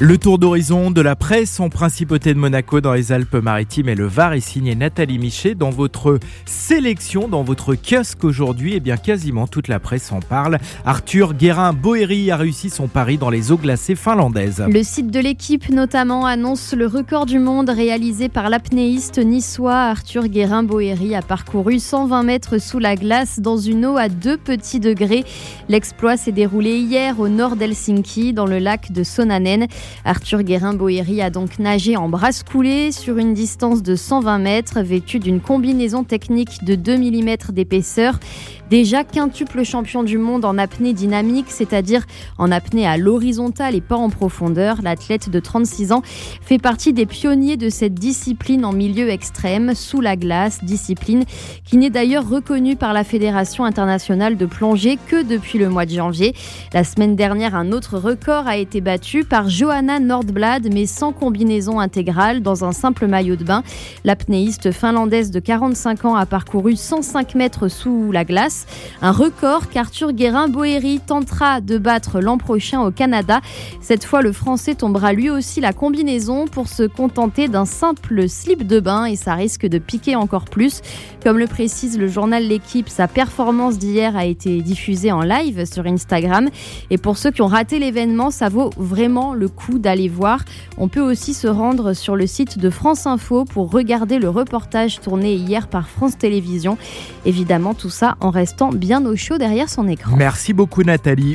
Le tour d'horizon de la presse en principauté de Monaco dans les Alpes-Maritimes et le Var est signé Nathalie Michet. Dans votre sélection, dans votre kiosque aujourd'hui, eh bien quasiment toute la presse en parle. Arthur Guérin-Boéry a réussi son pari dans les eaux glacées finlandaises. Le site de l'équipe notamment annonce le record du monde réalisé par l'apnéiste niçois Arthur Guérin-Boéry a parcouru 120 mètres sous la glace dans une eau à 2 petits degrés. L'exploit s'est déroulé hier au nord d'Helsinki dans le lac de Sonanen. Arthur Guérin-Boéry a donc nagé en brasse coulée sur une distance de 120 mètres, vêtu d'une combinaison technique de 2 mm d'épaisseur. Déjà quintuple champion du monde en apnée dynamique, c'est-à-dire en apnée à l'horizontale et pas en profondeur, l'athlète de 36 ans fait partie des pionniers de cette discipline en milieu extrême, sous la glace, discipline qui n'est d'ailleurs reconnue par la Fédération internationale de plongée que depuis le mois de janvier. La semaine dernière, un autre record a été battu par Johanna Nordblad, mais sans combinaison intégrale, dans un simple maillot de bain. L'apnéiste finlandaise de 45 ans a parcouru 105 mètres sous la glace un record qu'Arthur Guérin-Boéry tentera de battre l'an prochain au Canada. Cette fois, le Français tombera lui aussi la combinaison pour se contenter d'un simple slip de bain et ça risque de piquer encore plus. Comme le précise le journal L'équipe, sa performance d'hier a été diffusée en live sur Instagram. Et pour ceux qui ont raté l'événement, ça vaut vraiment le d'aller voir. On peut aussi se rendre sur le site de France Info pour regarder le reportage tourné hier par France Télévisions. Évidemment, tout ça en restant bien au chaud derrière son écran. Merci beaucoup Nathalie.